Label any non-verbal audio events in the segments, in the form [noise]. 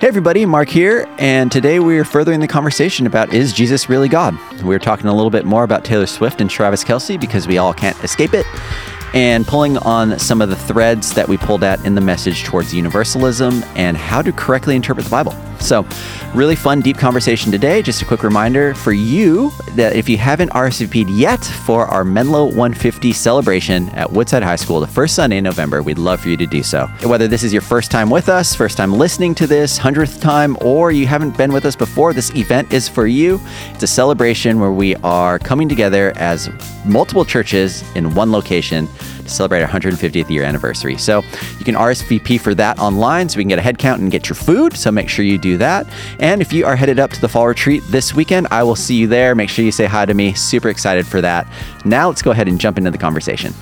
Hey everybody, Mark here, and today we are furthering the conversation about is Jesus really God? We're talking a little bit more about Taylor Swift and Travis Kelce because we all can't escape it, and pulling on some of the threads that we pulled at in the message towards universalism and how to correctly interpret the Bible. So, really fun, deep conversation today. Just a quick reminder for you that if you haven't RSVP'd yet for our Menlo 150 celebration at Woodside High School the first Sunday in November, we'd love for you to do so. Whether this is your first time with us, first time listening to this, hundredth time, or you haven't been with us before, this event is for you. It's a celebration where we are coming together as multiple churches in one location celebrate our 150th year anniversary. So you can RSVP for that online so we can get a head count and get your food. So make sure you do that. And if you are headed up to the fall retreat this weekend, I will see you there. Make sure you say hi to me. Super excited for that. Now let's go ahead and jump into the conversation.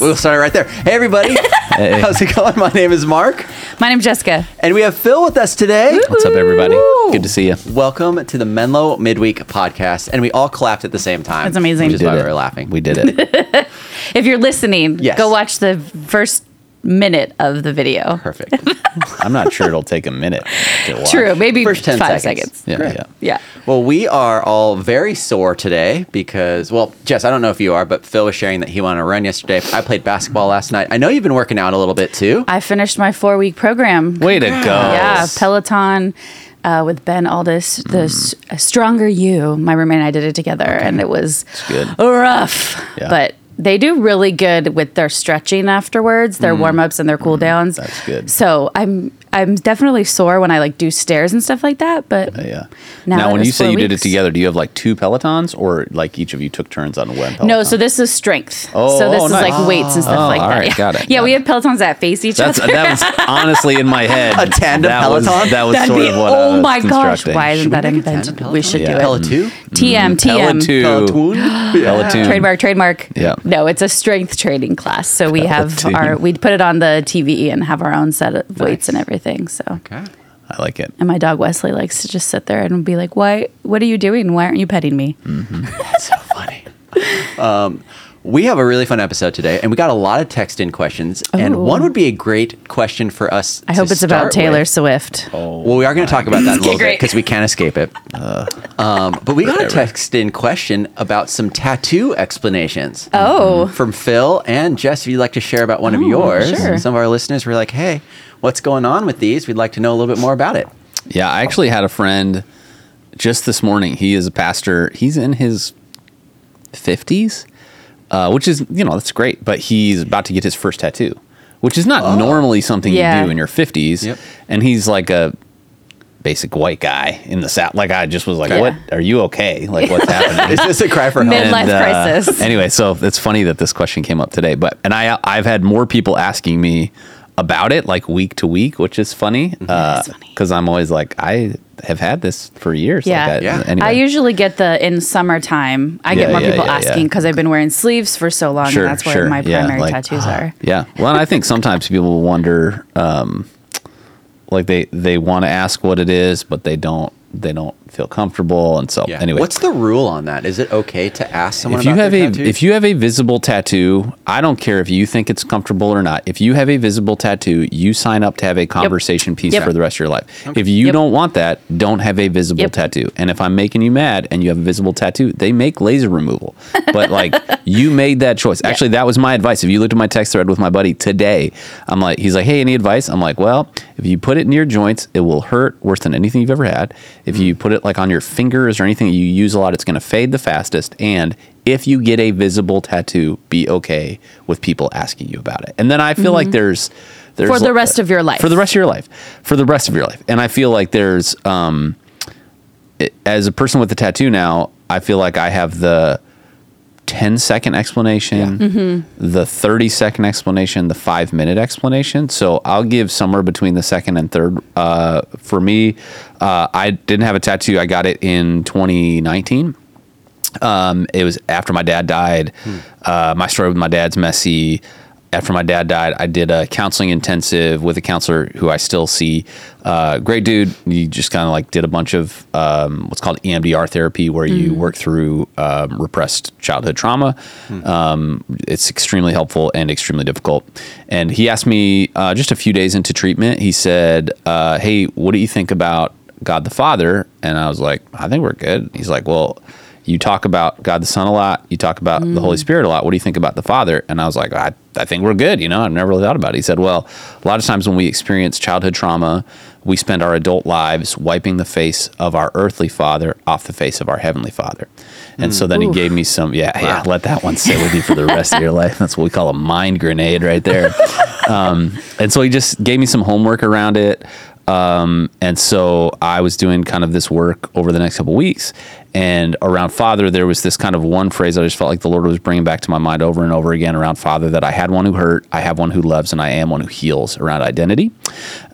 We'll start right there. Hey, everybody. [laughs] How's it going? My name is Mark, My name's Jessica. and we have Phil with us today. What's up, everybody? Good to see you. Welcome to the Menlo Midweek podcast. And we all clapped at the same time. That's amazing. Which is We why did we it. were laughing. We did it. [laughs] If you're listening, Yes. go watch the first minute of the video. Perfect. [laughs] I'm not sure it'll take a minute to watch. True, maybe First 10 five seconds. seconds. Yeah, yeah. Yeah. Well, we are all very sore today because, well, Jess, I don't know if you are, but Phil was sharing that he wanted to run yesterday. I played basketball last night. I know you've been working out a little bit too. I finished my four week program. Way to go. Yeah, Peloton uh, with Ben Alldis, the S- uh, Stronger You. My roommate and I did it together, and it was good. rough. Yeah. But they do really good with their stretching afterwards, their mm. warm ups and their cool mm. downs. That's good. So I'm I'm definitely sore when I like do stairs and stuff like that. But Yeah. Now Now, when you say four you did it together, do you have like two Pelotons or like each of you took turns on one Peloton? No, so this is strength. Oh, so this oh, is nice. like weights and stuff Oh, like all that. right, yeah, got it, yeah got we it. have Pelotons that face each That's other. that was [laughs] honestly in my head. A tandem that was, Peloton? That was That'd sort be, of what I oh was my gosh! Why isn't Should that a invented? tandem We should do Yeah. it. Pella 2? TM, TM. Peloton. Mm-hmm. [gasps] Peloton. Trademark, trademark. Yeah. No, it's a strength training class. So we have Peloton. our, we'd put it on the TV and have our own set of weights and everything. Thing so, Okay. I like it. and my dog Wesley likes to just sit there and be like, "Why? What are you doing? Why aren't you petting me?" That's [laughs] so funny. Um, we have a really fun episode today, and we got a lot of text in questions. And one would be a great question for us. I to hope it's about Taylor with. Swift. Oh, Well, we are going to talk about that in a little bit because we can't escape it. um, but we got a text in question about some tattoo explanations Oh, from Phil and Jess. If you'd like to share about one of Oh, yours, sure. some of our listeners were like, "Hey, what's going on with these? We'd like to know a little bit more about it." Yeah, I actually had a friend just this morning. He is a pastor. He's in his 50s, uh, which is, you know, that's great, but he's about to get his first tattoo, which is not normally something Yeah. you do in your 50s. Yep. And he's like a basic white guy in the South. Like, I just was like, Okay. what? Are you okay? Like, what's happening? [laughs] Is this a cry for help? Mid- Midlife crisis. Anyway, so it's funny that this question came up today, but and I I've had more people asking me about it like week to week, which is funny mm-hmm. uh, That's funny. because I'm always like I have had this for years. Yeah. like I, Yeah. Anyway. I usually get the in summertime. I get more yeah, people yeah, yeah. asking because I've been wearing sleeves for so long, Sure, and that's where sure. my Yeah, primary like, tattoos uh, are. Yeah. Well, and I think sometimes people wonder, um, like they they want to ask what it is, but they don't they don't feel comfortable, and so Yeah. anyway. what's the rule on that? Is it okay to ask someone if you have their a tattoos? if you have a visible tattoo, I don't care if you think it's comfortable or not. If you have a visible tattoo, you sign up to have a conversation piece Yep. for the rest of your life. If you Yep. don't want that, don't have a visible Yep. tattoo. And if I'm making you mad and you have a visible tattoo, they make laser removal. But like [laughs] you made that choice. Actually, that was my advice. If you looked at my text thread with my buddy today, I'm like, he's like, hey, any advice? I'm like, well, if you put it near your joints, it will hurt worse than anything you've ever had. If hmm. you put it like on your fingers or anything you use a lot, it's going to fade the fastest. And if you get a visible tattoo, be okay with people asking you about it. And then I feel like there's, there's For the rest of your life. For the rest of your life. For the rest of your life. And I feel like there's, um, it- as a person with a tattoo now, I feel like I have the 10 second explanation, Mm-hmm. the 30 second explanation, the five minute explanation. So I'll give somewhere between the second and third. Uh, for me, uh, I didn't have a tattoo. I got it in 2019. Um, it was after my dad died. Uh, my story with my dad's messy. After my dad died, I did a counseling intensive with a counselor who I still see. Uh, great dude. He just kind of like did a bunch of um, what's called EMDR therapy, where you work through um, repressed childhood trauma. Um, it's extremely helpful and extremely difficult. And he asked me uh, just a few days into treatment. He said, uh, "Hey, what do you think about God the Father?" And I was like, "I think we're good." He's like, "Well." You talk about God the Son a lot. You talk about the Holy Spirit a lot. What do you think about the Father? And I was like, I, I think we're good. You know, I've never really thought about it. He said, Well, a lot of times when we experience childhood trauma, we spend our adult lives wiping the face of our earthly father off the face of our heavenly father. And so then he gave me some, yeah, yeah, let that one sit with you for the rest of your life. That's what we call a mind grenade right there. [laughs] um, and so he just gave me some homework around it. Um, and so I was doing kind of this work over the next couple weeks. And around Father, there was this kind of one phrase I just felt like the Lord was bringing back to my mind over and over again around Father that I had one who hurt, I have one who loves, and I am one who heals around identity.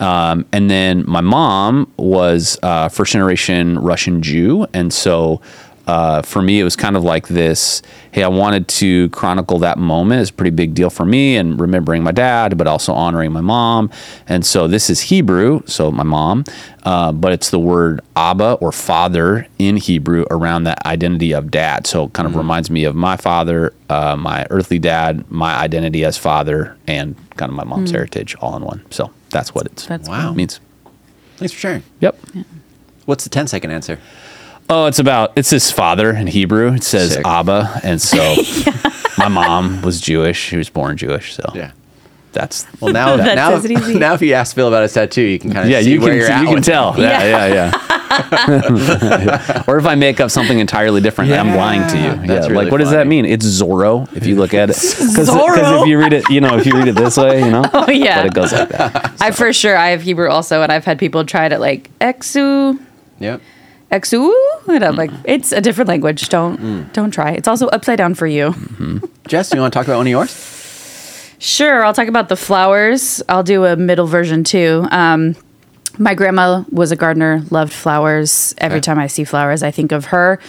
Um, and then my mom was uh, first generation Russian Jew. And so uh, for me, it was kind of like this hey, I wanted to chronicle that moment. It's a pretty big deal for me and remembering my dad, but also honoring my mom. And so this is Hebrew, so my mom, uh, but it's the word Abba or father in Hebrew around that identity of dad. So it kind of reminds me of my father, uh, my earthly dad, my identity as father, and kind of my mom's heritage all in one. So that's what it's, That's Wow. cool. means. Thanks for sharing. Yep. What's the 10 second answer? Oh, it's about it's his father in Hebrew. It says Sick. Abba, and so [laughs] my mom was Jewish. She was born Jewish, so yeah. that's Well, now That now, says it easy. [laughs] now if you ask Phil about his tattoo, you can kind of yeah. see You where can you're you can tell. Yeah, yeah, yeah. [laughs] or if I make up something entirely different, I'm lying to you. Yeah, Yeah, really like what does that mean? It's Zorro if you look at it. Because if you read it, you know, if you read it this way, you know, Oh, yeah. but it goes like that. I for sure I have Hebrew also, and I've had people try it like exu Yep. Exu, and I'm like, it's a different language. Don't don't try. It's also upside down for you. Jess, do you want to talk about one of yours? Sure, I'll talk about the flowers. I'll do a middle version too. Um, my grandma was a gardener, loved flowers. Every Okay. time I see flowers, I think of her.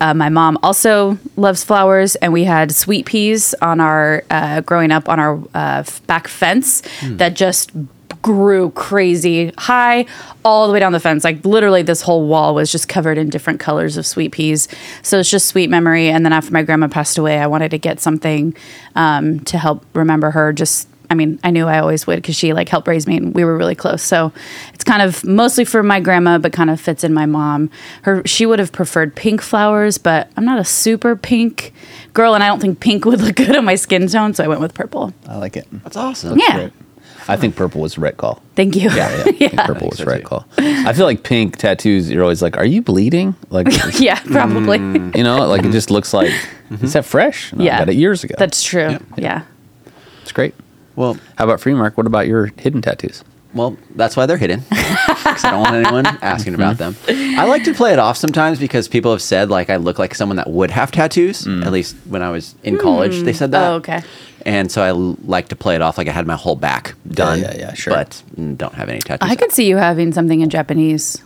Uh, my mom also loves flowers, and we had sweet peas on our uh, growing up on our uh, f- back fence that just grew crazy high all the way down the fence. Like literally, this whole wall was just covered in different colors of sweet peas. So it's just sweet memory. And then after my grandma passed away, I wanted to get something um, to help remember her. Just I mean, I knew I always would because she like helped raise me and we were really close. So it's kind of mostly for my grandma, but kind of fits in my mom. Her she would have preferred pink flowers, but I'm not a super pink girl, and I don't think pink [laughs] would look good on my skin tone, so I went with purple. I like it. That's awesome. Yeah. Great. I think purple was the right call. Thank you. Yeah, yeah. I think purple was the right call. I feel like pink tattoos. You're always like, "Are you bleeding?" Like, [laughs] yeah, mm, probably. you know, like it just looks like. Mm-hmm. Is that fresh? No, I Yeah. got it years ago. That's true. Yeah. it's great. Well, How about for you, Mark? What about your hidden tattoos? Well, that's why they're hidden. [laughs] Because I don't want anyone asking about them. I like to play it off sometimes because people have said like I look like someone that would have tattoos. At least when I was in college, they said that. Oh, okay. And so I l- like to play it off like I had my whole back done. yeah, yeah, sure. But mm, don't have any tattoos. I could see you having something in Japanese.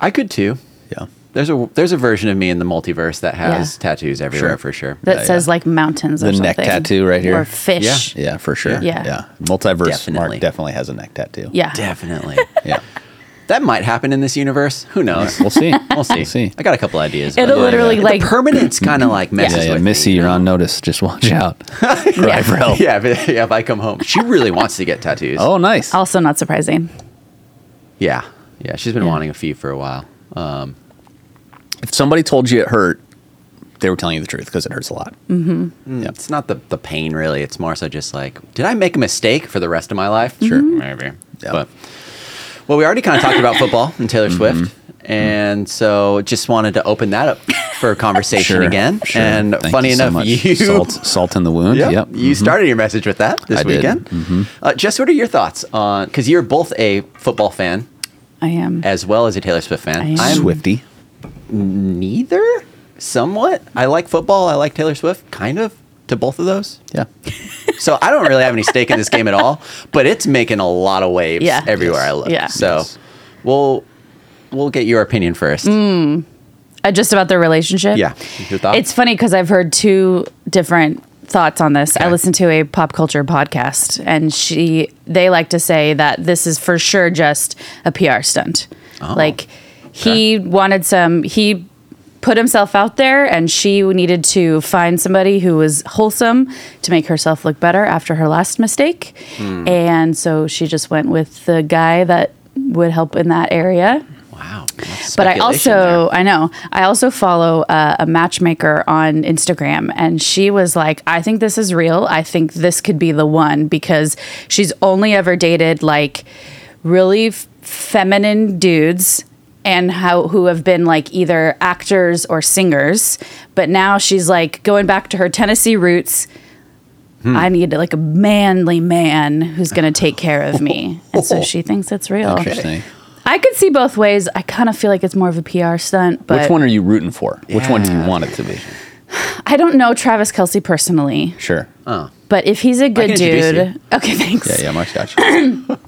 I could too. Yeah. There's a there's a version of me in the multiverse that has Yeah. tattoos everywhere Sure. for sure. that Yeah, says yeah. like mountains or The neck tattoo right here. Or fish. Yeah, yeah for sure. Yeah. yeah. Multiverse. Definitely. Mark definitely has a neck tattoo. Yeah. Definitely. [laughs] yeah. that might happen in this universe. Who knows? We'll see. [laughs] We'll see. We'll see. I got a couple ideas. It'll but- literally The like permanence kind of like messes Yeah, yeah. with Missy, me, you you're know? on notice. Just watch out. [laughs] Cry Yeah. for help. Yeah, if, yeah, if I come home, she really wants to get tattoos. Oh, nice. also not surprising. yeah, yeah. She's been Yeah. wanting a few for a while. Um, if somebody told you it hurt, they were telling you the truth because it hurts a lot. mm, It's not the the pain really. It's more so just like, did I make a mistake for the rest of my life? Sure, maybe. Yeah. But well, we already kind of talked about football and Taylor Mm-hmm. Swift, and so just wanted to open that up for a conversation Sure, again. sure. And Thank funny you enough, much. you [laughs] salt, salt in the wound. Yep. Yep. You Mhm. started your message with that this I did. weekend. Mhm. Uh, Jess, what are your thoughts on? Because you're both a football fan I am. as well as a Taylor Swift fan. I am. I'm Swifty. Neither. Somewhat. I like football. I like Taylor Swift. Kind of to both of those. Yeah. So I don't really have any stake in this game at all. But it's making a lot of waves Yeah. everywhere Yes. I look. Yeah. So Yes. we'll we'll get your opinion first. Uh, just about their relationship. Yeah. It's funny because I've heard two different thoughts on this. I Okay. listened to a pop culture podcast, and she they like to say that this is for sure just a PR stunt. Oh, like he wanted some he put himself out there and she needed to find somebody who was wholesome to make herself look better after her last mistake Hmm. and so she just went with the guy that would help in that area Wow. But I also, I know, I also follow uh, a matchmaker on Instagram, and she was like, I think this is real. I think this could be the one because she's only ever dated like really f- feminine dudes and how who have been like either actors or singers but now she's like going back to her Tennessee roots Hmm. I need like a manly man who's going to take care of me. And so she thinks it's real. Interesting. I could see both ways. I kind of feel like it's more of a PR stunt, but Which one are you rooting for? Which one do you want it to be? I don't know Travis Kelce personally. Sure. Oh. But if he's a good dude, [laughs] okay, thanks. Yeah, yeah, Mark's got you.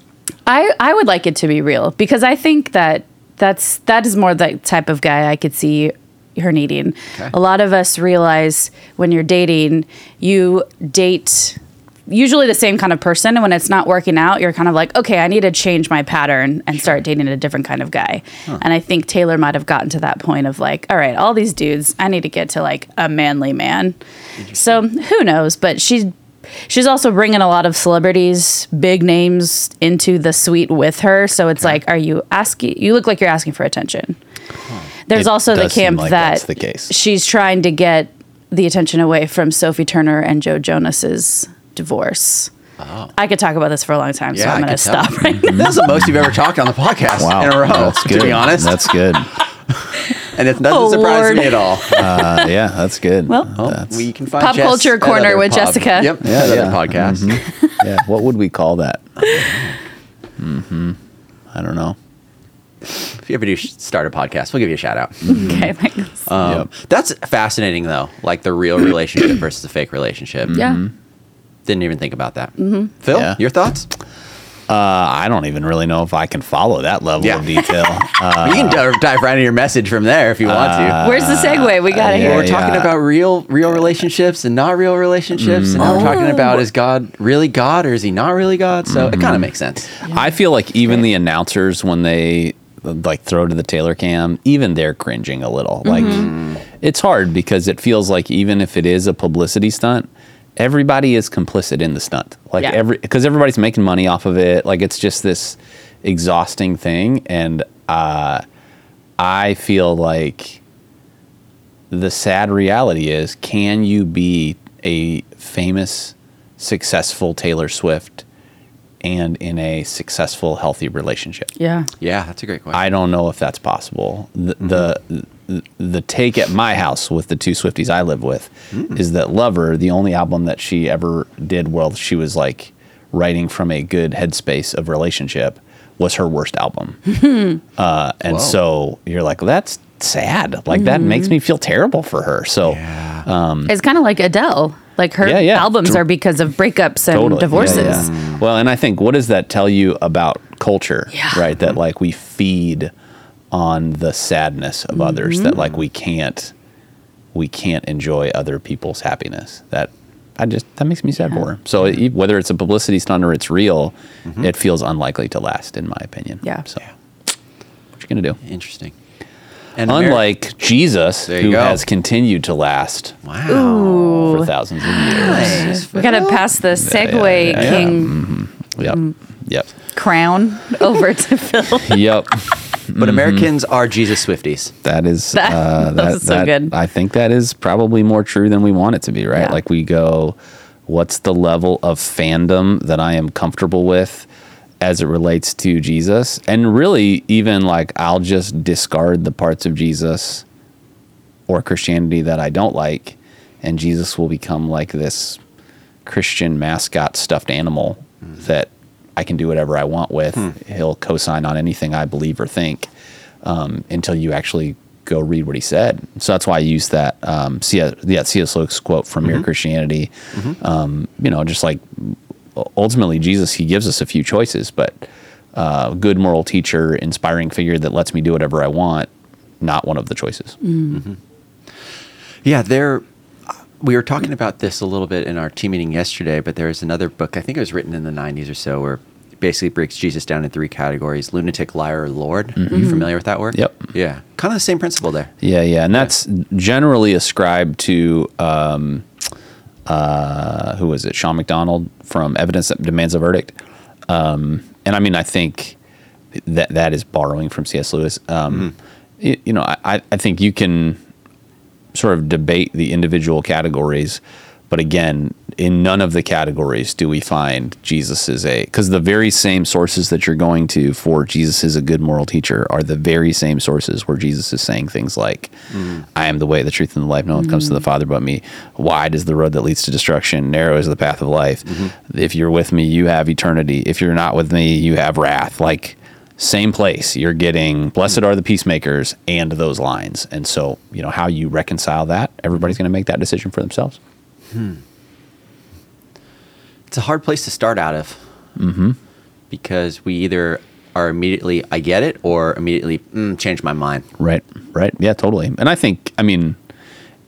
I I would like it to be real because I think that that's that is more the type of guy I could see her needing. Okay. A lot of us realize when you're dating, you date usually the same kind of person and when it's not working out, you're kind of like, "Okay, I need to change my pattern and start dating a different kind of guy." And I think Taylor might have gotten to that point of like, "All right, all these dudes, I need to get to like a manly man." So, who knows, but she She's also bringing a lot of celebrities, big names into the suite with her. So it's like, are you asking? You look like you're asking for attention. There's It also the does seem camp like that that's the case. she's trying to get the attention away from Sophie Turner and Joe Jonas's divorce. Oh. I could talk about this for a long time, so Oh. I'm going to stop right [laughs] now. That's the most you've ever talked on the podcast in a row, That's good. to be honest. That's good. [laughs] and it doesn't Oh, surprise Lord. me at all. [laughs] Uh, yeah, that's good. Well- That's- we can find Pop Jess Culture at Corner other with pod- Jessica. Yep, Yeah, yeah, yeah. other podcast. yeah, what would we call that? hmm I don't know. If you ever do sh- start a podcast, we'll give you a shout out. okay, thanks. Um, Yep. That's fascinating, though. Like the real relationship versus the fake relationship. yeah. Didn't even think about that. Mm-hmm. Phil, Yeah. your thoughts? Uh, I don't even really know if I can follow that level Yeah. of detail. Uh, [laughs] you can dive, dive right into your message from there if you want to. Where's the segue? We got to yeah, hear. We're talking yeah. about real, real relationships and not real relationships, and now we're talking about is God really God or is he not really God? So it kind of makes sense. I feel like even the announcers when they like throw to the Taylor cam, even they're cringing a little. Like it's hard because it feels like even if it is a publicity stunt, everybody is complicit in the stunt. Like Yeah. every because everybody's making money off of it. Like it's just this exhausting thing and uh I feel like the sad reality is can you be a famous successful Taylor Swift and in a successful healthy relationship Yeah. Yeah, that's a great question. i don't know if that's possible the the, the take at my house with the two swifties i live with hmm. is that lover the only album that she ever did while she was like writing from a good headspace of relationship was her worst album [laughs] hmm. uh, and Whoa. so you're like that's sad like that hmm. makes me feel terrible for her so yeah. Um, it's kind of like Adele. Like her Yeah, yeah. albums True. are because of breakups and Totally. divorces. Yeah, yeah. Well, and I think what does that tell you about culture? Yeah. Right. That like we feed on the sadness of others. That like we mm. can't we can't enjoy other people's happiness. That I just that makes me sad for her. So e- whether it's a publicity stunt or it's real, mm-hmm. it feels unlikely to last, in my opinion. Yeah. So what you gonna do? Interesting. And Ameri- Unlike Jesus, who go. has continued to last wow. for thousands of years. Nice. We got to pass the segue yeah, yeah. King mm-hmm. Yep. Mm. Yep. crown [laughs] over to Phil. Yep. But Americans are Jesus Swifties. That is That- uh, [laughs] that that, so that- good. I think that is probably more true than we want it to be, right? Yeah. Like we go, what's the level of fandom that I am comfortable with as it relates to Jesus? And really, even like I'll just discard the parts of Jesus or Christianity that I don't like, and Jesus will become like this Christian mascot stuffed animal that I can do whatever I want with. He'll co-sign on anything I believe or think um, until you actually go read what he said. So that's why I use that um, C.S. Yeah, C.S. Lewis quote from Mere Christianity. Um, you know, just like ultimately Jesus, he gives us a few choices, but uh, good moral teacher, inspiring figure that lets me do whatever I want, not one of the choices. Yeah, they're we were talking about this a little bit in our team meeting yesterday, but there is another book, I think it was written in the 90s or so, where it basically breaks Jesus down in three categories lunatic, liar, or Lord. Are you familiar with that work? Yep. Yeah. Kind of the same principle there. Yeah, yeah, and that's generally ascribed to um, uh, who was it? Sean McDonald from Evidence That Demands a Verdict. Um, and I mean, I think that that is borrowing from C.S. Lewis. Um, y- you know, I, I think you can sort of debate the individual categories, but again, in none of the categories do we find Jesus is a because the very same sources that you're going to for Jesus is a good moral teacher are the very same sources where Jesus is saying things like, mm. "I am the way, the truth, and the life. No one comes to the mm. Father but me. Wide is the road that leads to destruction. Narrow is the path of life. Mm-hmm. If you're with me, you have eternity. If you're not with me, you have wrath." Like same place you're getting blessed are the peacemakers and those lines and so you know how you reconcile that everybody's going to make that decision for themselves It's a hard place to start out of. Mm-hmm. Because we either are immediately, I get it, or immediately, mm, change my mind. right right yeah totally and i think i mean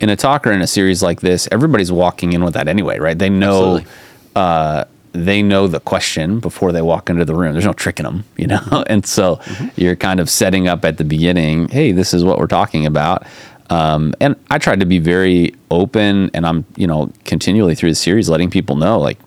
in a talk or in a series like this everybody's walking in with that anyway right they know Absolutely. uh, they know the question before they walk into the room. There's no tricking them you know? [laughs] And so you're kind of setting up at the beginning hey this is what we're talking about. Um, and i tried to be very open and i'm you know continually through the series letting people know like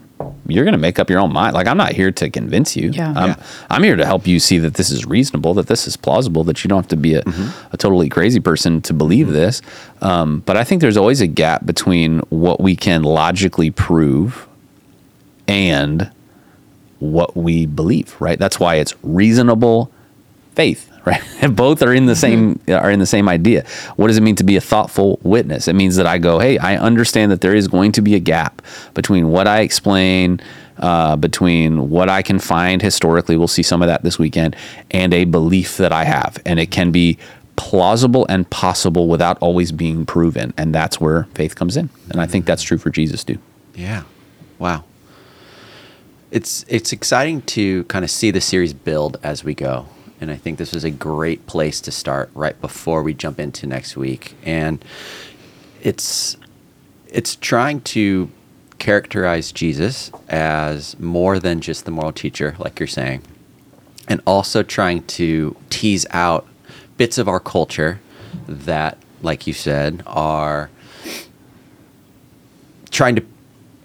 you're going to make up your own mind. Like i'm not here to convince you. Yeah. I'm, Yeah. I'm here to help you see that this is reasonable, that this is plausible, that you don't have to be a, a totally crazy person to believe this. Um, but I think there's always a gap between what we can logically prove and what we believe, right? That's why it's reasonable faith, [laughs] right? Both are in the same are in the same idea. What does it mean to be a thoughtful witness? It means that I go, hey, I understand that there is going to be a gap between what I explain, uh, between what I can find historically. We'll see some of that this weekend, and a belief that I have, and it can be plausible and possible without always being proven, and that's where faith comes in. And I think that's true for Jesus too. Yeah. Wow. It's it's exciting to kind of see the series build as we go. And I think this is a great place to start right before we jump into next week. And it's it's trying to characterize Jesus as more than just the moral teacher, like you're saying, and also trying to tease out bits of our culture that, like you said, are trying to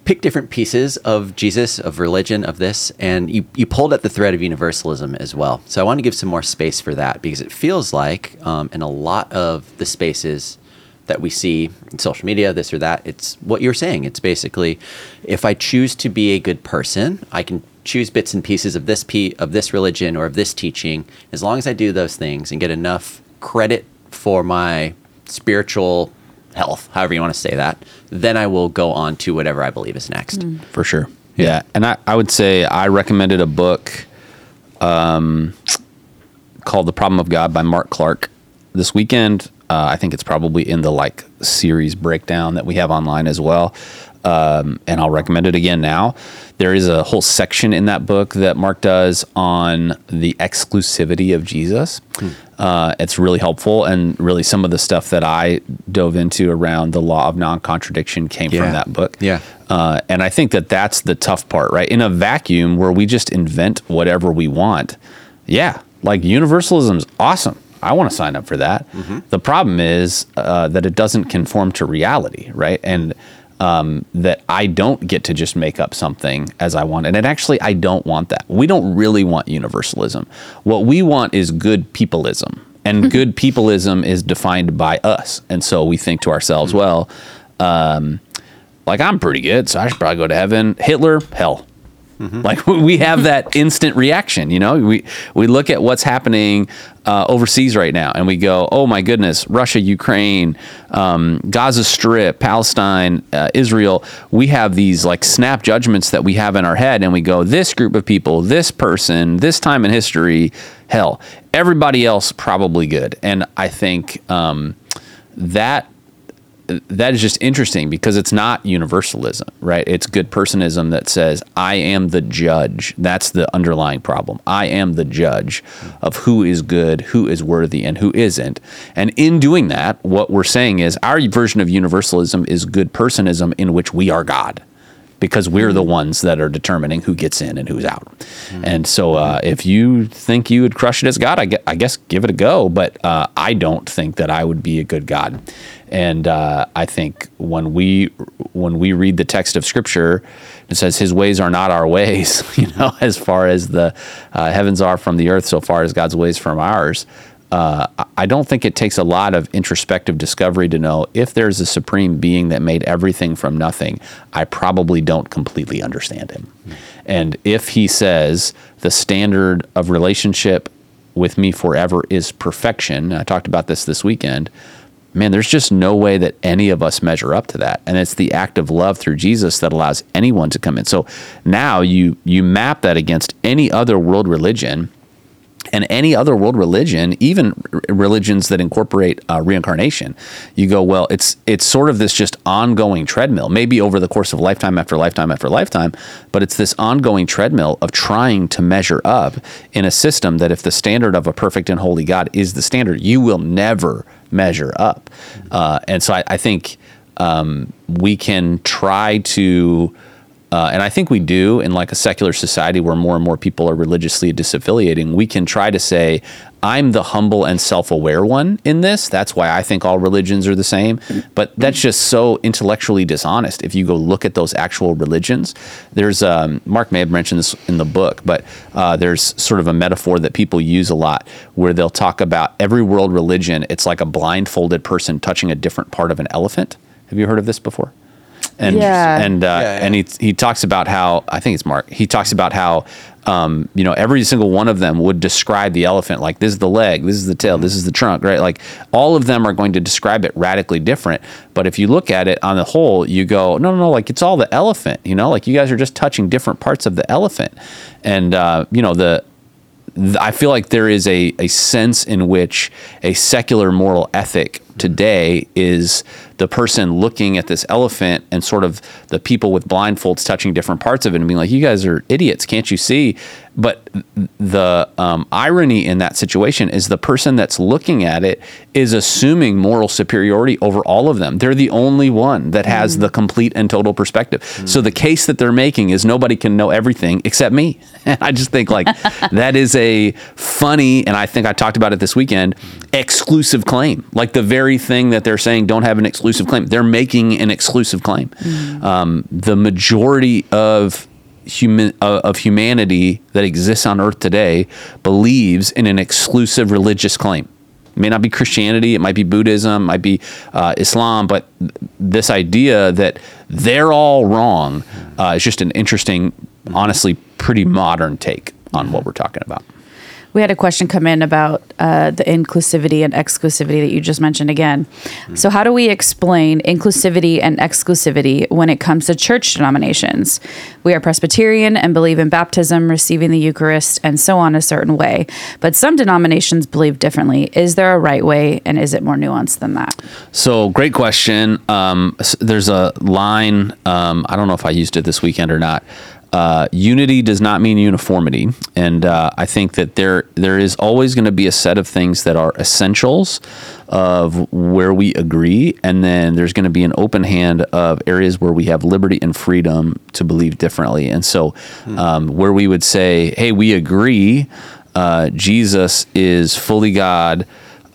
pick different pieces of Jesus, of religion, of this, and you, you pulled at the thread of universalism as well. So I want to give some more space for that because it feels like um, in a lot of the spaces that we see in social media, this or that, it's what you're saying. It's basically if I choose to be a good person, I can choose bits and pieces of this pe- of this religion or of this teaching as long as I do those things and get enough credit for my spiritual health, however you want to say that, then I will go on to whatever I believe is next. for sure. Yeah, and I, I would say I recommended a book um, called "The Problem of God" by Mark Clark this weekend. Uh, I think it's probably in the like series breakdown that we have online as well. Um, and I'll recommend it again now. There is a whole section in that book that Mark does on the exclusivity of Jesus. Uh, it's really helpful, and really some of the stuff that I dove into around the law of non contradiction came Yeah. from that book. Yeah. Uh, and I think that that's the tough part, right? In a vacuum where we just invent whatever we want. Yeah, like universalism's awesome. I want to sign up for that. The problem is uh, that it doesn't conform to reality, right? And um, that I don't get to just make up something as I want. And it actually, I don't want that. We don't really want universalism. What we want is good peopleism. And good peopleism is defined by us. And so we think to ourselves, well, um, like I'm pretty good, so I should probably go to heaven. Hitler, hell. Like we have that instant reaction, you know. We we look at what's happening uh, overseas right now, and we go, "Oh my goodness, Russia, Ukraine, um, Gaza Strip, Palestine, uh, Israel." We have these like snap judgments that we have in our head, and we go, "This group of people, this person, this time in history, hell." Everybody else probably good, and I think um, that that is just interesting because it's not universalism, right? It's good personism that says, I am the judge. That's the underlying problem. I am the judge of who is good, who is worthy, and who isn't. And in doing that, what we're saying is our version of universalism is good personism in which we are God because we're the ones that are determining who gets in and who's out. And so, uh, if you think you would crush it as God, I, gue- I guess give it a go. But uh, I don't think that I would be a good God. And uh, I think when we when we read the text of Scripture, it says His ways are not our ways. [laughs] You know, as far as the uh, heavens are from the earth, so far as God's ways from ours uh, I don't think it takes a lot of introspective discovery to know if there's a supreme being that made everything from nothing, I probably don't completely understand him. And if he says the standard of relationship with me forever is perfection, I talked about this this weekend. Man, there's just no way that any of us measure up to that. And it's the act of love through Jesus that allows anyone to come in. So now you you map that against any other world religion and any other world religion, even religions that incorporate uh, reincarnation, you go, well, it's it's sort of this just ongoing treadmill, maybe over the course of lifetime after lifetime after lifetime, but it's this ongoing treadmill of trying to measure up in a system that if the standard of a perfect and holy God is the standard, you will never measure up. Uh, and so I, I think um, we can try to. Uh, and I think we do in like a secular society where more and more people are religiously disaffiliating. We can try to say, I'm the humble and self aware one in this. That's why I think all religions are the same. But that's just so intellectually dishonest. If you go look at those actual religions, there's, um, Mark may have mentioned this in the book, but uh, there's sort of a metaphor that people use a lot where they'll talk about every world religion, it's like a blindfolded person touching a different part of an elephant. Have you heard of this before? And Yeah. and uh, Yeah, yeah. and he he talks about how I think it's Mark. He talks about how um, you know every single one of them would describe the elephant like this is the leg, this is the tail, this is the trunk, right? Like all of them are going to describe it radically different. But if you look at it on the whole, you go no no no like it's all the elephant. You know, like you guys are just touching different parts of the elephant, and uh, you know the I feel like there is a, a sense in which a secular moral ethic today is the person looking at this elephant and sort of the people with blindfolds touching different parts of it and being like, you guys are idiots. Can't you see? But the um, irony in that situation is the person that's looking at it is assuming moral superiority over all of them. They're the only one that has the complete and total perspective. So the case that they're making is nobody can know everything except me. And [laughs] I just think like [laughs] that is a funny, and I think I talked about it this weekend, exclusive claim. Like the very thing that they're saying don't have an exclusive claim. They're making an exclusive claim. Um, the majority of human uh, of humanity that exists on earth today believes in an exclusive religious claim. It may not be christianity it might be buddhism it might be uh, islam but th- this idea that they're all wrong uh, is just an interesting honestly pretty modern take on what we're talking about We had a question come in about uh, the inclusivity and exclusivity that you just mentioned again. So, how do we explain inclusivity and exclusivity when it comes to church denominations? We are Presbyterian and believe in baptism, receiving the Eucharist, and so on a certain way. But some denominations believe differently. Is there a right way, and is it more nuanced than that? So great question. Um, there's a line. Um, I don't know if I used it this weekend or not. Uh, unity does not mean uniformity, and uh, I think that there there is always going to be a set of things that are essentials of where we agree, and then there's going to be an open hand of areas where we have liberty and freedom to believe differently. And so, um, where we would say, "Hey, we agree, uh, Jesus is fully God."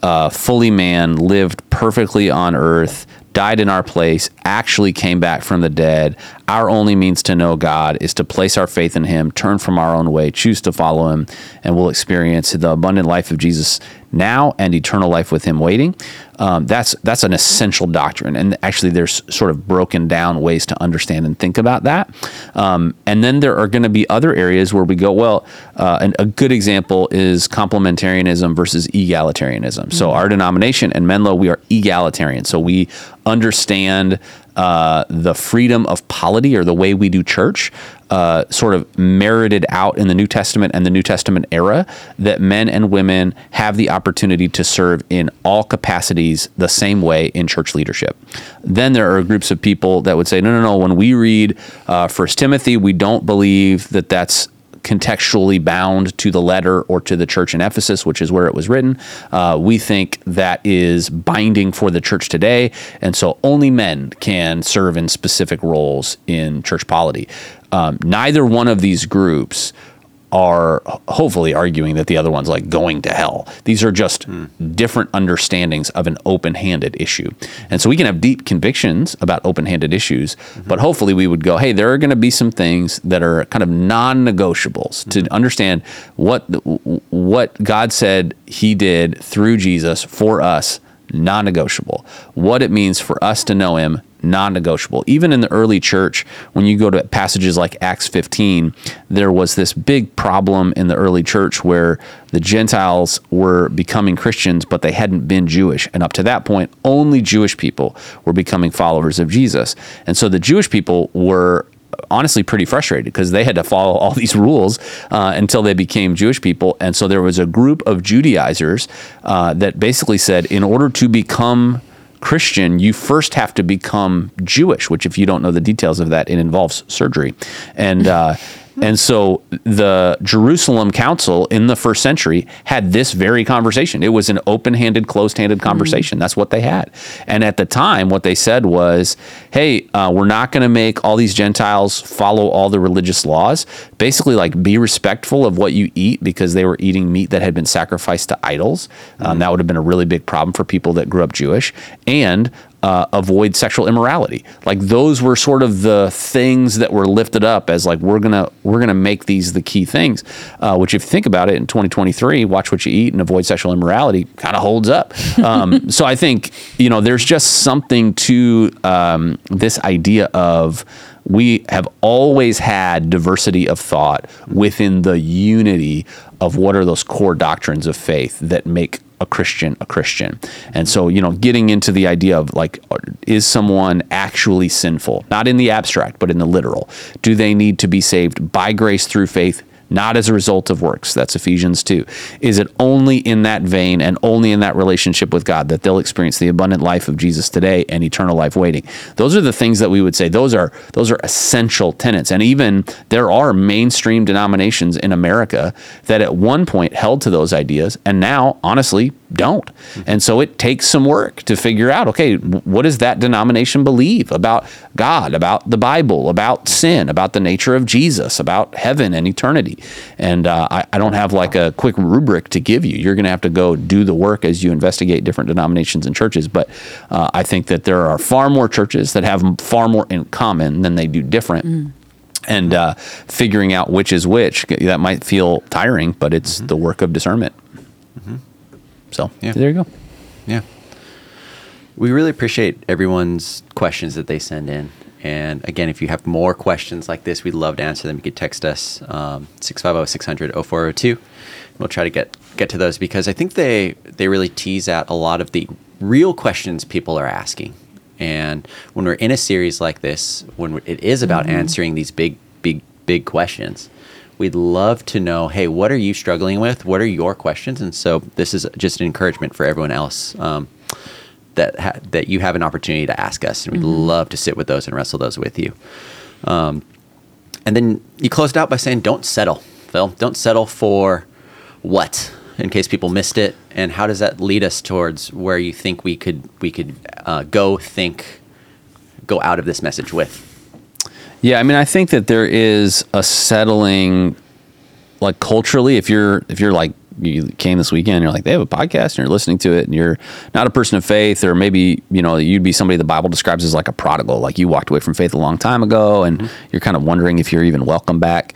uh, fully man, lived perfectly on earth, died in our place, actually came back from the dead. Our only means to know God is to place our faith in Him, turn from our own way, choose to follow Him, and we'll experience the abundant life of Jesus now and eternal life with Him waiting. Um, that's that's an essential doctrine, and actually, there's sort of broken down ways to understand and think about that. Um, and then there are going to be other areas where we go, well, uh, and a good example is complementarianism versus egalitarianism. So our denomination and Menlo, we are egalitarian. So we understand uh, the freedom of polity or the way we do church uh, sort of merited out in the New Testament and the New Testament era that men and women have the opportunity to serve in all capacities the same way in church leadership. Then there are groups of people that would say, no, no, no. When we read uh, First Timothy, we don't believe that that's contextually bound to the letter or to the church in Ephesus, which is where it was written. Uh, we think that is binding for the church today, and so only men can serve in specific roles in church polity. Um, neither one of these groups are hopefully arguing that the other one's like going to hell. These are just mm. different understandings of an open handed issue. And so we can have deep convictions about open handed issues, mm-hmm. but hopefully we would go, hey, there are going to be some things that are kind of non negotiables mm-hmm. to understand what, what God said he did through Jesus for us non negotiable. What it means for us to know him, non negotiable. Even in the early church, when you go to passages like Acts 15, there was this big problem in the early church where the Gentiles were becoming Christians, but they hadn't been Jewish. And up to that point, only Jewish people were becoming followers of Jesus. And so the Jewish people were honestly pretty frustrated because they had to follow all [laughs] these rules uh, until they became Jewish people. And so there was a group of Judaizers uh, that basically said, in order to become Christian, you first have to become Jewish, which, if you don't know the details of that, it involves surgery. And uh, and so the Jerusalem Council in the first century had this very conversation. It was an open handed, closed handed conversation. Mm-hmm. That's what they had. And at the time, what they said was, hey, uh, we're not going to make all these Gentiles follow all the religious laws. Basically, like be respectful of what you eat because they were eating meat that had been sacrificed to idols. Um, mm-hmm. that would have been a really big problem for people that grew up Jewish. And uh, avoid sexual immorality. Like those were sort of the things that were lifted up as like we're gonna we're gonna make these the key things. Uh, which, if you think about it, in 2023, watch what you eat and avoid sexual immorality kind of holds up. [laughs] Um, so I think you know there's just something to um, this idea of we have always had diversity of thought within the unity of what are those core doctrines of faith that make a Christian a Christian. And so, you know, getting into the idea of like, uh, is someone actually sinful? Not in the abstract, but in the literal. Do they need to be saved by grace through faith not as a result of works. That's Ephesians 2. Is it only in that vein and only in that relationship with God that they'll experience the abundant life of Jesus today and eternal life waiting? Those are the things that we would say those are those are essential tenets. And even there are mainstream denominations in America that at one point held to those ideas and now honestly don't. And so it takes some work to figure out okay, what does that denomination believe about God, about the Bible, about sin, about the nature of Jesus, about heaven and eternity? And uh, I, I, don't have like a quick rubric to give you. You're going to have to go do the work as you investigate different denominations and churches. But uh, I think that there are far more churches that have far more in common than they do different. Mm and uh, figuring out which is which that might feel tiring but it's mm-hmm. the work of discernment mm-hmm. so yeah. there you go yeah we really appreciate everyone's questions that they send in and again, if you have more questions like this, we'd love to answer them. You could text us um, 650 600 0402. We'll try to get, get to those because I think they, they really tease out a lot of the real questions people are asking. And when we're in a series like this, when it is about mm-hmm. answering these big, big, big questions, we'd love to know hey, what are you struggling with? What are your questions? And so this is just an encouragement for everyone else. Um, that ha- that you have an opportunity to ask us, and we'd mm-hmm. love to sit with those and wrestle those with you. Um, and then you closed out by saying, "Don't settle, Phil. Don't settle for what." In case people missed it, and how does that lead us towards where you think we could we could uh, go think go out of this message with? Yeah, I mean, I think that there is a settling, like culturally, if you're if you're like you came this weekend, you're like, they have a podcast and you're listening to it and you're not a person of faith, or maybe, you know, you'd be somebody the Bible describes as like a prodigal, like you walked away from faith a long time ago and mm-hmm. you're kind of wondering if you're even welcome back.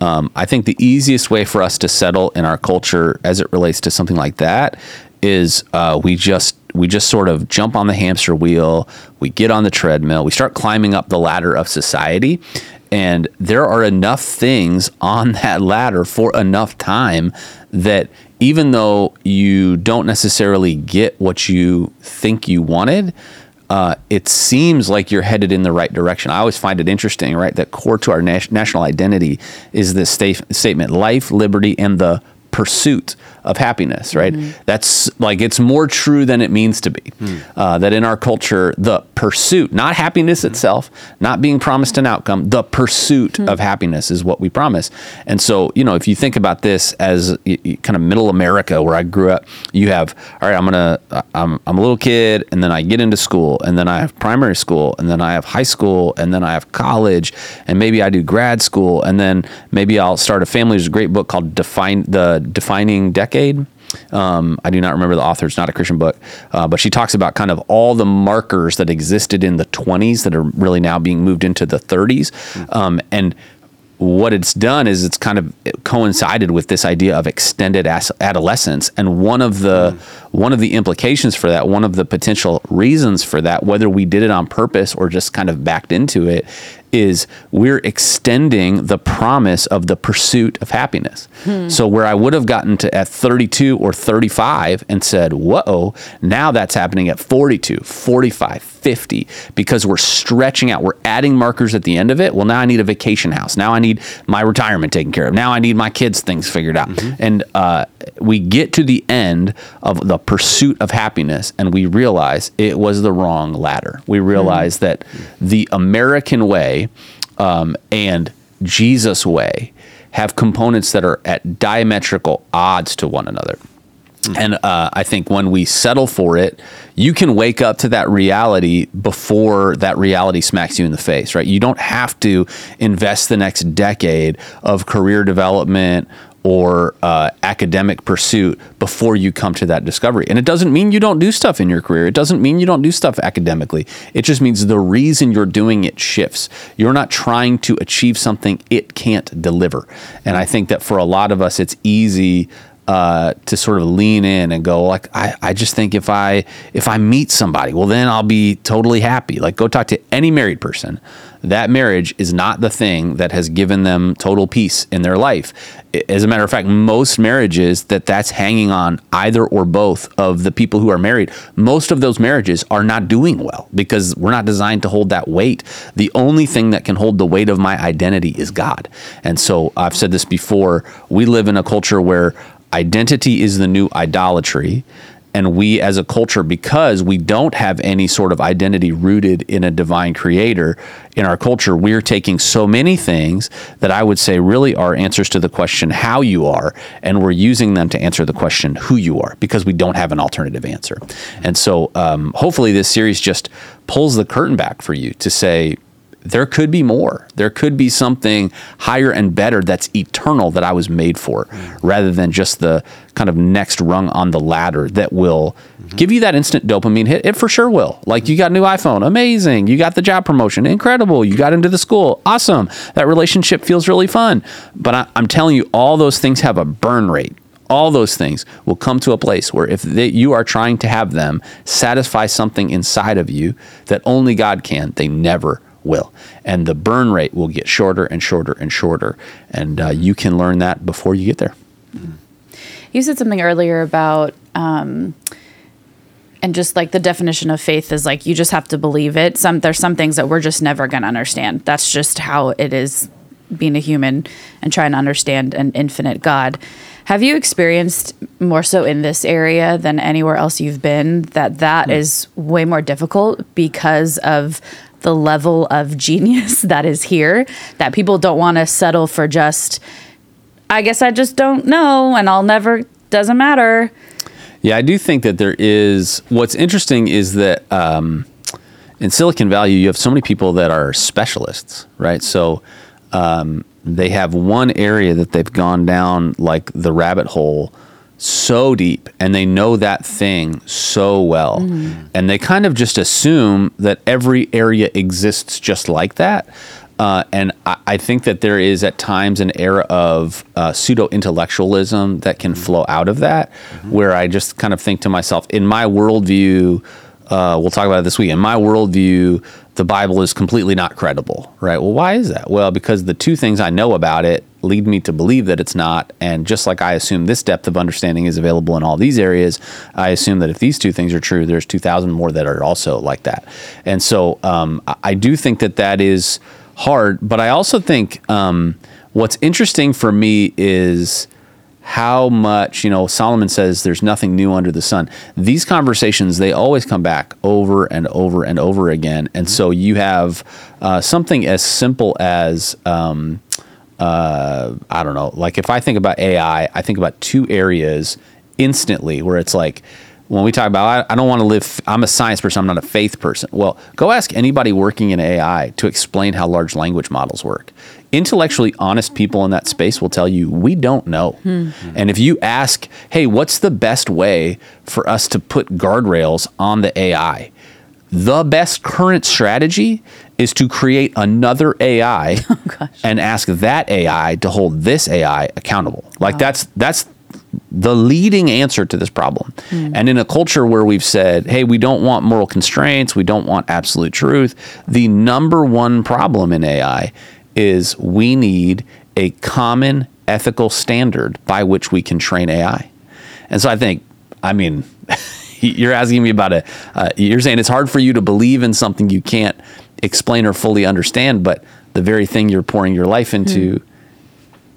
Um, I think the easiest way for us to settle in our culture as it relates to something like that is uh, we just we just sort of jump on the hamster wheel, we get on the treadmill, we start climbing up the ladder of society, and there are enough things on that ladder for enough time that even though you don't necessarily get what you think you wanted, uh, it seems like you're headed in the right direction. I always find it interesting, right? That core to our nas- national identity is this sta- statement life, liberty, and the pursuit of happiness, right? Mm-hmm. That's like it's more true than it means to be. Uh, that in our culture, the pursuit, not happiness itself, not being promised an outcome, the pursuit of happiness is what we promise. And so, you know, if you think about this as kind of middle America where I grew up, you have, all right, I'm gonna, uh, I'm, I'm a little kid, and then I get into school, and then I have primary school, and then I have high school, and then I have college, and maybe I do grad school, and then maybe I'll start a family. There's a great book called Define the Defining Decade. Um, I do not remember the author. It's not a Christian book, uh, but she talks about kind of all the markers that existed in the 20s that are really now being moved into the 30s, um, and what it's done is it's kind of coincided with this idea of extended adolescence and one of the one of the implications for that one of the potential reasons for that whether we did it on purpose or just kind of backed into it is we're extending the promise of the pursuit of happiness. So where i would have gotten to at 32 or 35 and said whoa now that's happening at 42 45 50 because we're stretching out we're adding markers at the end of it. Well now i need a vacation house. Now i need my retirement taken care of. Now i need my kids things figured out. And uh, we get to the end of the pursuit of happiness and we realize it was the wrong ladder we realize that the american way um, and jesus way have components that are at diametrical odds to one another and uh, I think when we settle for it, you can wake up to that reality before that reality smacks you in the face, right? You don't have to invest the next decade of career development or uh, academic pursuit before you come to that discovery. And it doesn't mean you don't do stuff in your career. It doesn't mean you don't do stuff academically. It just means the reason you're doing it shifts. You're not trying to achieve something it can't deliver. And I think that for a lot of us, it's easy uh, to sort of lean in and go like I, I just think if I if I meet somebody well then I'll be totally happy. Like go talk to any married person. That marriage is not the thing that has given them total peace in their life. As a matter of fact most marriages that that's hanging on either or both of the people who are married most of those marriages are not doing well because we're not designed to hold that weight. The only thing that can hold the weight of my identity is God. And so I've said this before we live in a culture where identity is the new idolatry and we as a culture because we don't have any sort of identity rooted in a divine creator in our culture we're taking so many things that i would say really are answers to the question how you are and we're using them to answer the question who you are because we don't have an alternative answer. And so um, hopefully this series just pulls the curtain back for you to say there could be more. There could be something higher and better that's eternal that I was made for, mm. rather than just the kind of next rung on the ladder that will mm-hmm. give you that instant dopamine hit. It for sure will. Like you got a new iPhone, amazing. You got the job promotion, incredible. You got into the school, awesome. That relationship feels really fun. But I, I'm telling you, all those things have a burn rate all those things will come to a place where if they, you are trying to have them satisfy something inside of you that only God can, they never will. And the burn rate will get shorter and shorter and shorter. And uh, you can learn that before you get there. You said something earlier about, um, and just like the definition of faith is like you just have to believe it. Some there's some things that we're just never going to understand. That's just how it is being a human and trying to understand an infinite God. Have you experienced more so in this area than anywhere else you've been that that is way more difficult because of the level of genius [laughs] that is here that people don't want to settle for just I guess I just don't know and I'll never doesn't matter. Yeah, I do think that there is. What's interesting is that um, in Silicon Valley, you have so many people that are specialists, right? So um, they have one area that they've gone down like the rabbit hole so deep and they know that thing so well. And they kind of just assume that every area exists just like that. Uh, and I, I think that there is at times an era of uh, pseudo intellectualism that can flow out of that, where I just kind of think to myself, in my worldview, uh, we'll talk about it this week. In my worldview, the Bible is completely not credible, right? Well, why is that? Well, because the two things I know about it lead me to believe that it's not. And just like I assume this depth of understanding is available in all these areas, I assume that if these two things are true, there's 2,000 more that are also like that. And so um, I, do think that that is hard. But I also think um, what's interesting for me is how much you know solomon says there's nothing new under the sun these conversations they always come back over and over and over again and so you have uh, something as simple as um, uh, i don't know like if i think about ai i think about two areas instantly where it's like when we talk about I, I don't want to live i'm a science person i'm not a faith person. Well go ask anybody working in ai to explain how large language models work. Intellectually honest people in that space will tell you we don't know. And if you ask hey what's the best way for us to put guardrails on the ai the best current strategy is to create another AI [laughs] oh, and ask that AI to hold this AI accountable. Like that's that's the leading answer to this problem. Hmm. And in a culture where we've said, "Hey, we don't want moral constraints, we don't want absolute truth," the number one problem in AI is we need a common ethical standard by which we can train AI. And so I think, I mean, [laughs] you're asking me about a, uh, you're saying it's hard for you to believe in something you can't explain or fully understand, but the very thing you're pouring your life into,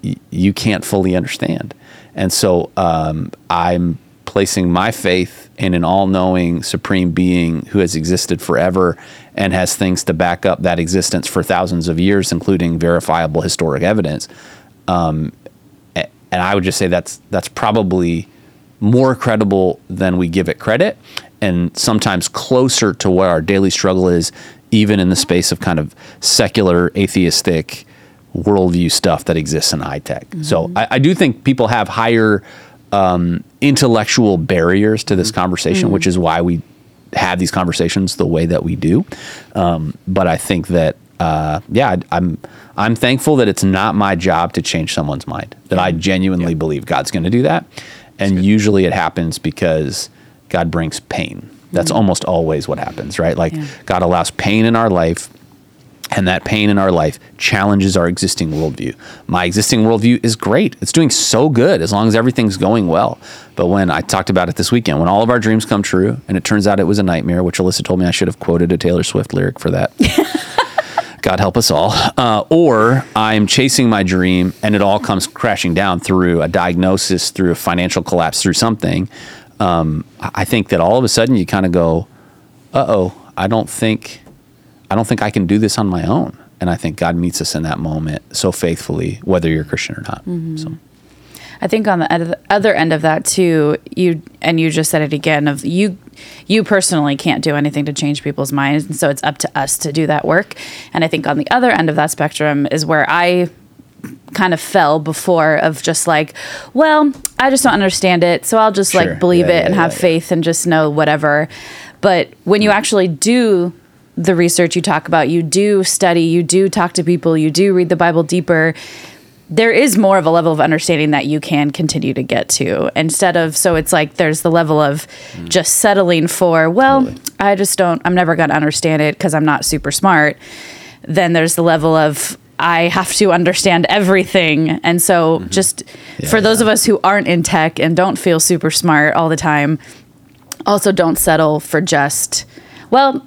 y- you can't fully understand. And so um, I'm placing my faith in an all knowing supreme being who has existed forever and has things to back up that existence for thousands of years, including verifiable historic evidence. Um, and I would just say that's that's probably more credible than we give it credit, and sometimes closer to where our daily struggle is, even in the space of kind of secular atheistic worldview stuff that exists in high tech. So I, I do think people have higher um, intellectual barriers to this conversation, which is why we have these conversations the way that we do. Um, but I think that uh, yeah, I- I'm I'm thankful that it's not my job to change someone's mind. That I genuinely believe God's going to do that, and usually it happens because God brings pain. That's mm-hmm. almost always what happens, right? Like Yeah. God allows pain in our life and that pain in our life challenges our existing worldview. My existing worldview is great. It's doing so good as long as everything's going well. But when I talked about it this weekend, when all of our dreams come true and it turns out it was a nightmare, which Alyssa told me I should have quoted a Taylor Swift lyric for that. [laughs] God help us all. Uh, or I'm chasing my dream and it all comes crashing down through a diagnosis, through a financial collapse, through something. Um, I think that all of a sudden you kind of go, uh oh, I don't think I don't think I can do this on my own. And I think God meets us in that moment so faithfully, whether you're a Christian or not. So I think on the other end of that too, you and you just said it again of you you personally can't do anything to change people's minds and so it's up to us to do that work. And I think on the other end of that spectrum is where I kind of fell before of just like, well, I just don't understand it, so I'll just Sure. like believe Yeah, it and yeah, have yeah, yeah. faith and just know whatever. But when you mm. actually do the research you talk about, you do study, you do talk to people, you do read the Bible deeper, there is more of a level of understanding that you can continue to get to instead of so it's like there's the level of just settling for well i just don't i'm never going to understand it because i'm not super smart. Then there's the level of i have to understand everything. And so mm-hmm. just for those of us who aren't in tech and don't feel super smart all the time also don't settle for just well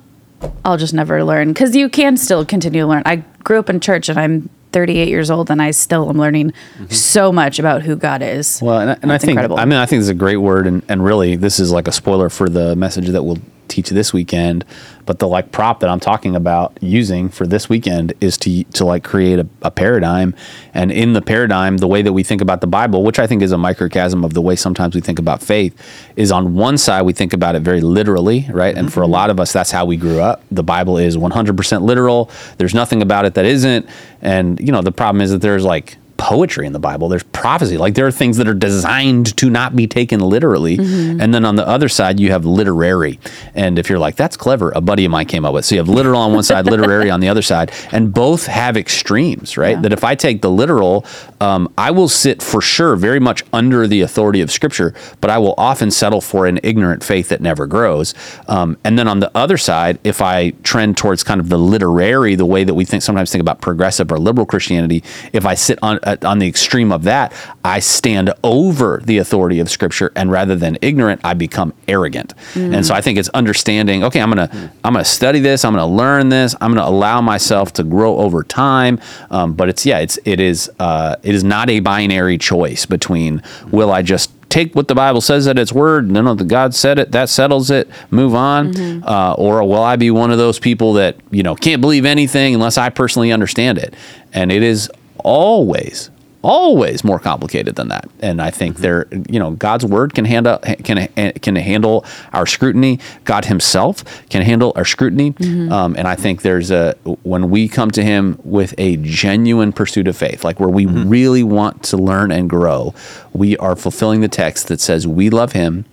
i'll just never learn because you can still continue to learn. I grew up in church and i'm 38 years old and i still am learning mm-hmm. so much about who god is Well, and, I- and I think incredible. I mean I think this is a great word, and, and really this is like a spoiler for the message that we'll teach this weekend. But the like prop that I'm talking about using for this weekend is to to like create a, a paradigm, and in the paradigm, the way that we think about the Bible, which I think is a microcosm of the way sometimes we think about faith, is on one side we think about it very literally, right? And for a mm-hmm. lot of us, that's how we grew up. The Bible is 100% literal. There's nothing about it that isn't, and you know the problem is that there's like poetry in the Bible. There's prophecy. Like there are things that are designed to not be taken literally. And then on the other side, you have literary. And if you're like, that's clever, a buddy of mine came up with. So you have literal on one side, literary on the other side. And both have extremes, right? Yeah. That if I take the literal, um, I will sit for sure very much under the authority of Scripture, but I will often settle for an ignorant faith that never grows. Um, and then on the other side, if I trend towards kind of the literary, the way that we think sometimes think about progressive or liberal Christianity, if I sit on uh, on the extreme of that, I stand over the authority of Scripture, and rather than ignorant, I become arrogant. And so I think it's understanding. Okay, I'm gonna I'm gonna study this. I'm gonna learn this. I'm gonna allow myself to grow over time. Um, but it's yeah, it's it is uh, it is not a binary choice between will I just take what the Bible says at its word. No, no, the God said it. That settles it. Move on. Uh, or will I be one of those people that you know can't believe anything unless I personally understand it? And it is always, always more complicated than that. And I think mm-hmm. there, you know, God's word can handle can can handle our scrutiny. God Himself can handle our scrutiny. Mm-hmm. Um, and I think there's a when we come to Him with a genuine pursuit of faith, like where we mm-hmm. really want to learn and grow, we are fulfilling the text that says we love Him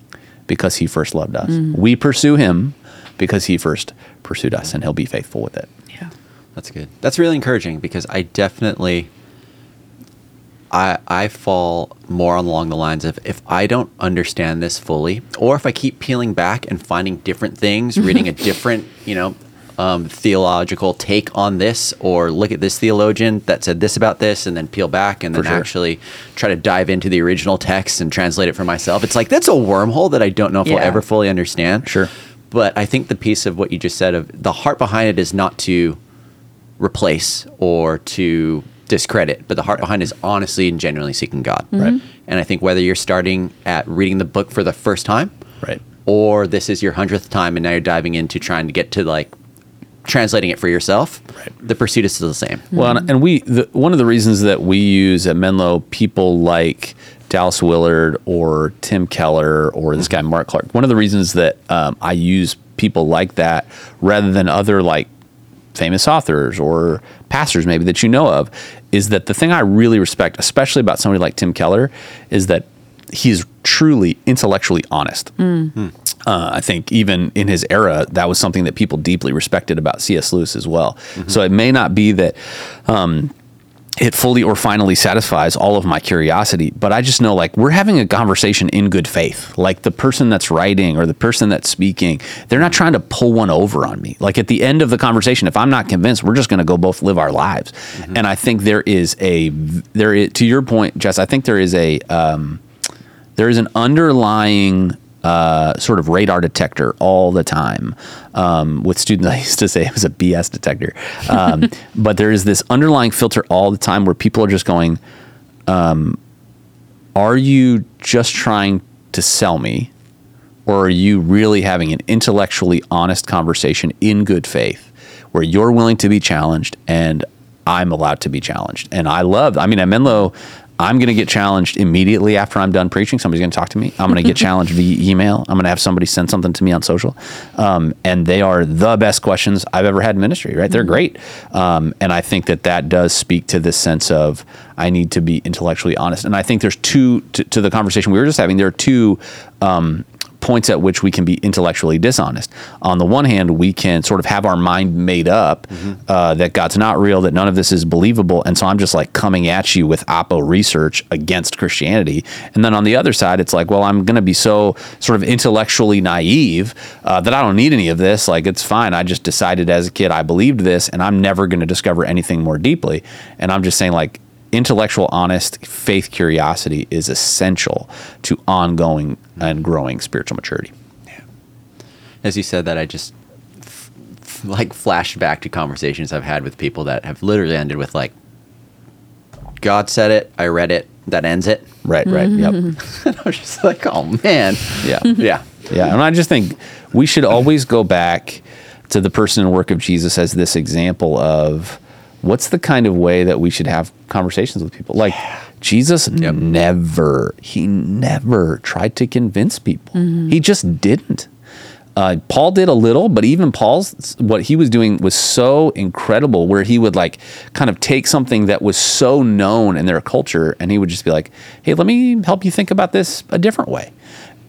because He first loved us. We pursue Him because He first pursued us, and He'll be faithful with it. Yeah. That's good. That's really encouraging because I definitely I I fall more along the lines of if I don't understand this fully, or if I keep peeling back and finding different things, [laughs] reading a different, you know, um, theological take on this, or look at this theologian that said this about this, and then peel back and then sure. actually try to dive into the original text and translate it for myself. It's like that's a wormhole that I don't know if I'll ever fully understand. Sure. But I think the piece of what you just said of the heart behind it is not to replace or to discredit, but the heart behind is honestly and genuinely seeking God. Mm-hmm. Right. And I think whether you're starting at reading the book for the first time, Right. or this is your hundredth time and now you're diving into trying to get to like translating it for yourself, Right. the pursuit is still the same. Mm-hmm. Well, and- and we the, one of the reasons that we use at Menlo people like Dallas Willard or Tim Keller or this mm-hmm. guy Mark Clark. One of the reasons that um, I use people like that rather than other like famous authors or pastors maybe that you know of is that the thing I really respect, especially about somebody like Tim Keller, is that he is truly intellectually honest. Uh, I think even in his era, that was something that people deeply respected about C.S. Lewis as well. So it may not be that um, it fully or finally satisfies all of my curiosity, but I just know like we're having a conversation in good faith. Like the person that's writing or the person that's speaking, they're not trying to pull one over on me. Like at the end of the conversation, if I'm not convinced, we're just going to go both live our lives. And I think there is a there is to your point, Jess. I think there is a um, there is an underlying uh, sort of radar detector all the time um, with students. [laughs] I used to say it was a BS detector, um, [laughs] but there is this underlying filter all the time where people are just going, um, "Are you just trying to sell me, or are you really having an intellectually honest conversation in good faith, where you're willing to be challenged and I'm allowed to be challenged?" And I love. I mean, at Menlo. I'm going to get challenged immediately after I'm done preaching. Somebody's going to talk to me. I'm going to get [laughs] challenged via email. I'm going to have somebody send something to me on social. Um, and they are the best questions I've ever had in ministry, right? They're great. Um, and I think that that does speak to this sense of I need to be intellectually honest. And I think there's two, to, to the conversation we were just having, there are two um, points at which we can be intellectually dishonest. On the one hand, we can sort of have our mind made up uh, that God's not real, that none of this is believable, and so I'm just like coming at you with oppo research against Christianity. And then on the other side, it's like, well, I'm going to be so sort of intellectually naive uh, that I don't need any of this. Like it's fine. I just decided as a kid I believed this, and I'm never going to discover anything more deeply. And I'm just saying like intellectual, honest faith curiosity is essential to ongoing and growing spiritual maturity. As you said that, I just f- f- like flashed back to conversations I've had with people that have literally ended with like, God said it, I read it, that ends it. Right, right. Yep. [laughs] and I was just like, oh man. Yeah. [laughs] Yeah. Yeah. And I just think we should always go back to the person and work of Jesus as this example of what's the kind of way that we should have conversations with people. Like Jesus never, he never tried to convince people. He just didn't. Uh, Paul did a little, but even Paul's what he was doing was so incredible. Where he would like kind of take something that was so known in their culture, and he would just be like, "Hey, let me help you think about this a different way,"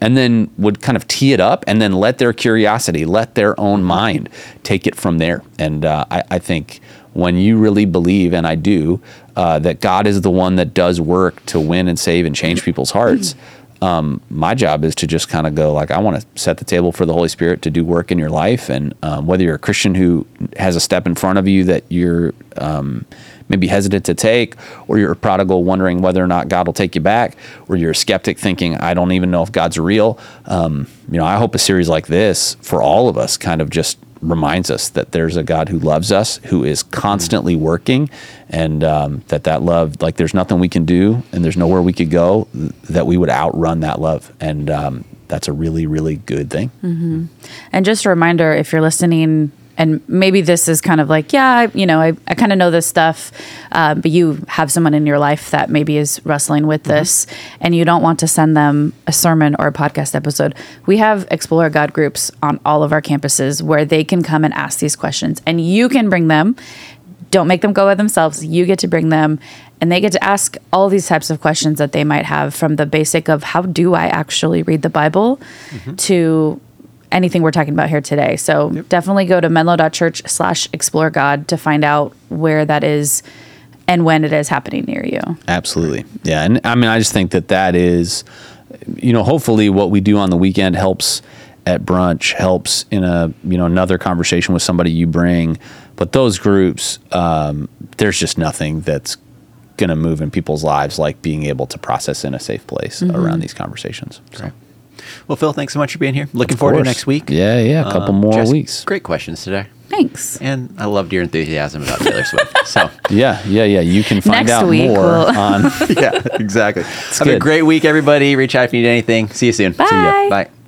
and then would kind of tee it up, and then let their curiosity, let their own mind take it from there. And uh, I, I think when you really believe, and I do, uh, that God is the one that does work to win and save and change people's hearts. [clears throat] um, my job is to just kind of go like, I want to set the table for the Holy Spirit to do work in your life, and um, whether you're a Christian who has a step in front of you that you're um, maybe hesitant to take, or you're a prodigal wondering whether or not God will take you back, or you're a skeptic thinking, I don't even know if God's real. Um, you know, I hope a series like this for all of us kind of just reminds us that there's a God who loves us, who is constantly working, and um, that that love, like there's nothing we can do, and there's nowhere we could go that we would outrun that love, and um, that's a really, really good thing. And just a reminder if you're listening, and maybe this is kind of like, yeah, I, you know, I, I kind of know this stuff, uh, but you have someone in your life that maybe is wrestling with this, and you don't want to send them a sermon or a podcast episode. We have Explore God groups on all of our campuses where they can come and ask these questions, and you can bring them. Don't make them go by themselves. You get to bring them, and they get to ask all these types of questions that they might have from the basic of how do I actually read the Bible to anything we're talking about here today. So definitely go to menlo.church slash explore God to find out where that is and when it is happening near you. Absolutely. Yeah. And I mean, I just think that that is, you know, hopefully what we do on the weekend helps at brunch, helps in a, you know, another conversation with somebody you bring. But those groups, um, there's just nothing that's going to move in people's lives like being able to process in a safe place around these conversations. So, Well, Phil, thanks so much for being here. Looking forward to next week. Yeah, yeah, a couple Um, more Jess, weeks. Great questions today. Thanks. And I loved your enthusiasm about Taylor Swift. So, [laughs] Yeah, yeah, yeah. You can find Next out week more we'll- on [laughs] yeah, exactly. Have a great week, everybody. Reach out if you need anything. See you soon. Bye. See ya. Bye.